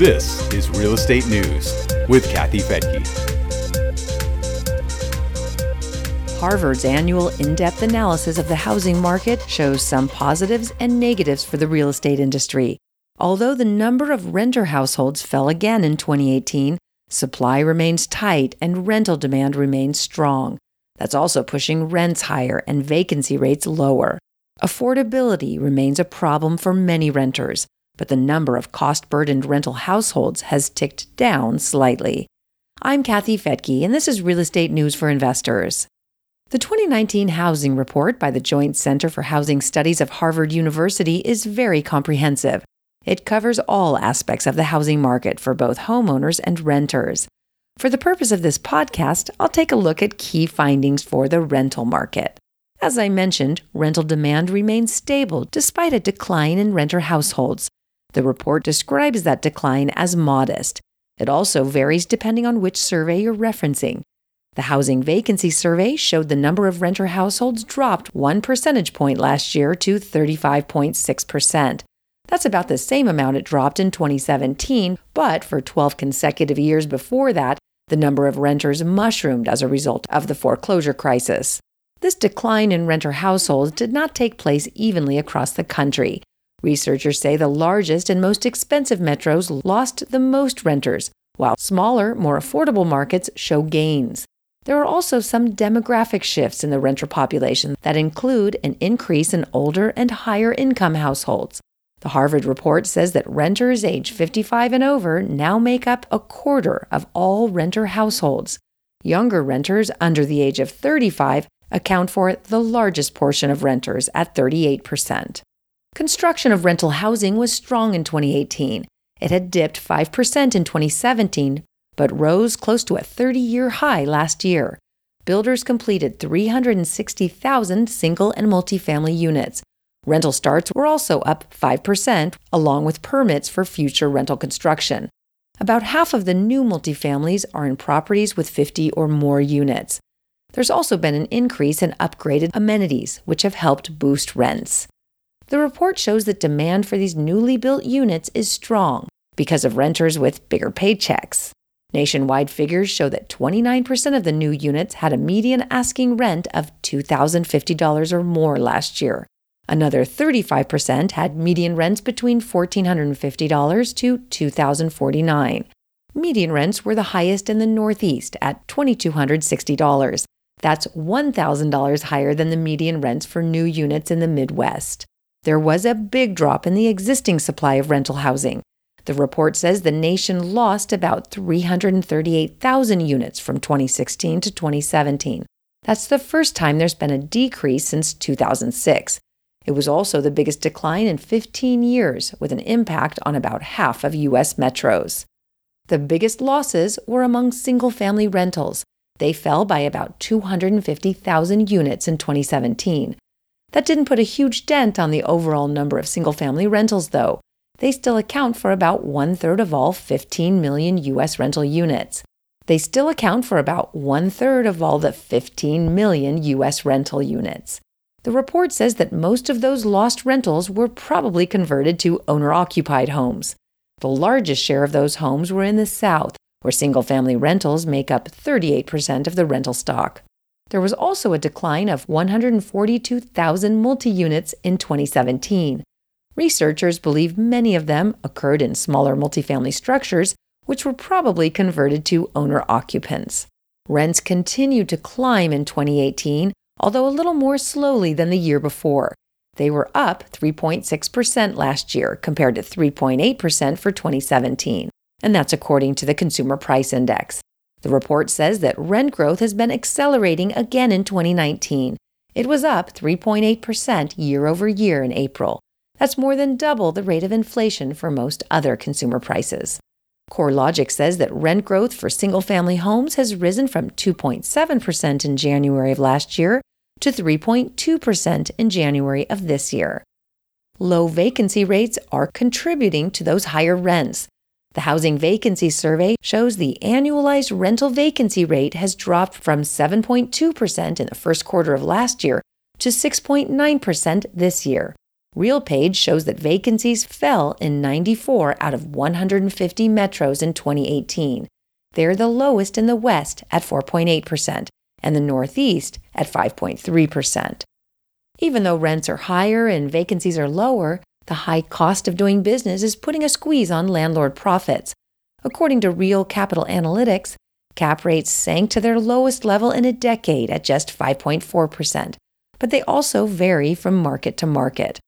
This is Real Estate News with Kathy Fettke. Harvard's annual in depth analysis of the housing market shows some positives and negatives for the real estate industry. Although the number of renter households fell again in 2018, supply remains tight and rental demand remains strong. That's also pushing rents higher and vacancy rates lower. Affordability remains a problem for many renters, but the number of cost burdened rental households has ticked down slightly. I'm Kathy Fettke, and this is Real Estate News for Investors. The 2019 Housing Report by the Joint Center for Housing Studies of Harvard University is very comprehensive. It covers all aspects of the housing market for both homeowners and renters. For the purpose of this podcast, I'll take a look at key findings for the rental market. As I mentioned, rental demand remains stable despite a decline in renter households, the report describes that decline as modest. It also varies depending on which survey you're referencing. The Housing Vacancy Survey showed the number of renter households dropped one percentage point last year to 35.6%. That's about the same amount it dropped in 2017, but for 12 consecutive years before that, the number of renters mushroomed as a result of the foreclosure crisis. This decline in renter households did not take place evenly across the country. Researchers say the largest and most expensive metros lost the most renters, while smaller, more affordable markets show gains. There are also some demographic shifts in the renter population that include an increase in older and higher income households. The Harvard report says that renters age 55 and over now make up a quarter of all renter households. Younger renters under the age of 35 account for the largest portion of renters at 38%. Construction of rental housing was strong in 2018. It had dipped 5% in 2017, but rose close to a 30 year high last year. Builders completed 360,000 single and multifamily units. Rental starts were also up 5%, along with permits for future rental construction. About half of the new multifamilies are in properties with 50 or more units. There's also been an increase in upgraded amenities, which have helped boost rents. The report shows that demand for these newly built units is strong because of renters with bigger paychecks. Nationwide figures show that 29% of the new units had a median asking rent of $2,050 or more last year. Another 35% had median rents between $1,450 to 2,049. Median rents were the highest in the Northeast at $2,260. That's $1,000 higher than the median rents for new units in the Midwest there was a big drop in the existing supply of rental housing. The report says the nation lost about 338,000 units from 2016 to 2017. That's the first time there's been a decrease since 2006. It was also the biggest decline in 15 years, with an impact on about half of U.S. metros. The biggest losses were among single family rentals. They fell by about 250,000 units in 2017. That didn't put a huge dent on the overall number of single family rentals, though. They still account for about one third of all 15 million U.S. rental units. They still account for about one third of all the 15 million U.S. rental units. The report says that most of those lost rentals were probably converted to owner occupied homes. The largest share of those homes were in the South, where single family rentals make up 38% of the rental stock. There was also a decline of 142,000 multi units in 2017. Researchers believe many of them occurred in smaller multifamily structures, which were probably converted to owner occupants. Rents continued to climb in 2018, although a little more slowly than the year before. They were up 3.6% last year compared to 3.8% for 2017, and that's according to the Consumer Price Index. The report says that rent growth has been accelerating again in 2019. It was up 3.8% year over year in April. That's more than double the rate of inflation for most other consumer prices. CoreLogic says that rent growth for single family homes has risen from 2.7% in January of last year to 3.2% in January of this year. Low vacancy rates are contributing to those higher rents. The Housing Vacancy Survey shows the annualized rental vacancy rate has dropped from 7.2% in the first quarter of last year to 6.9% this year. RealPage shows that vacancies fell in 94 out of 150 metros in 2018. They're the lowest in the West at 4.8% and the Northeast at 5.3%. Even though rents are higher and vacancies are lower, the high cost of doing business is putting a squeeze on landlord profits. According to Real Capital Analytics, cap rates sank to their lowest level in a decade at just 5.4%, but they also vary from market to market.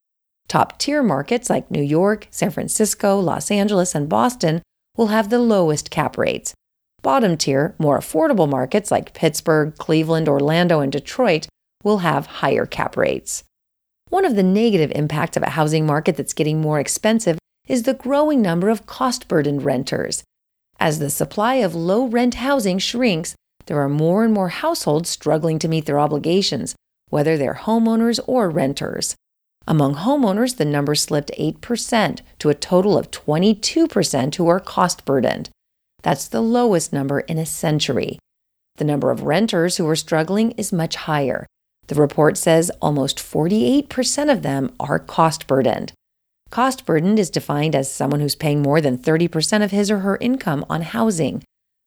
Top tier markets like New York, San Francisco, Los Angeles, and Boston will have the lowest cap rates. Bottom tier, more affordable markets like Pittsburgh, Cleveland, Orlando, and Detroit will have higher cap rates. One of the negative impacts of a housing market that's getting more expensive is the growing number of cost burdened renters. As the supply of low rent housing shrinks, there are more and more households struggling to meet their obligations, whether they're homeowners or renters. Among homeowners, the number slipped 8% to a total of 22% who are cost burdened. That's the lowest number in a century. The number of renters who are struggling is much higher. The report says almost 48% of them are cost burdened. Cost burdened is defined as someone who's paying more than 30% of his or her income on housing.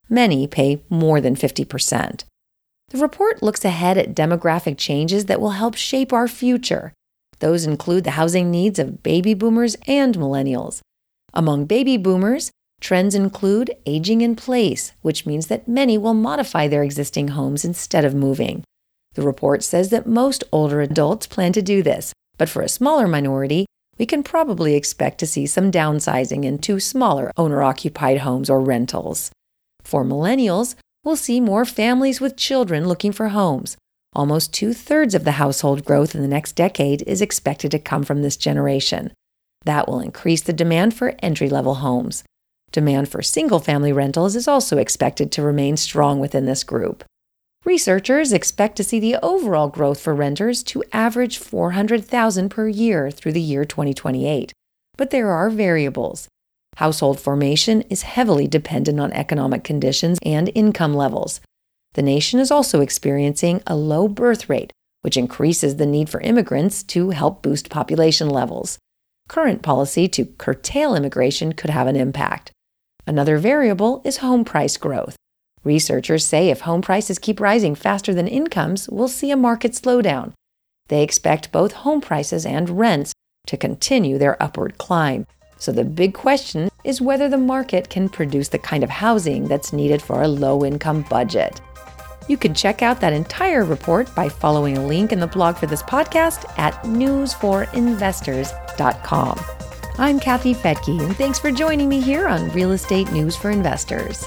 Many pay more than 50%. The report looks ahead at demographic changes that will help shape our future. Those include the housing needs of baby boomers and millennials. Among baby boomers, trends include aging in place, which means that many will modify their existing homes instead of moving. The report says that most older adults plan to do this, but for a smaller minority, we can probably expect to see some downsizing into smaller owner occupied homes or rentals. For millennials, we'll see more families with children looking for homes. Almost two thirds of the household growth in the next decade is expected to come from this generation. That will increase the demand for entry level homes. Demand for single family rentals is also expected to remain strong within this group. Researchers expect to see the overall growth for renters to average 400,000 per year through the year 2028. But there are variables. Household formation is heavily dependent on economic conditions and income levels. The nation is also experiencing a low birth rate, which increases the need for immigrants to help boost population levels. Current policy to curtail immigration could have an impact. Another variable is home price growth. Researchers say if home prices keep rising faster than incomes, we'll see a market slowdown. They expect both home prices and rents to continue their upward climb. So the big question is whether the market can produce the kind of housing that's needed for a low income budget. You can check out that entire report by following a link in the blog for this podcast at newsforinvestors.com. I'm Kathy Fettke, and thanks for joining me here on Real Estate News for Investors.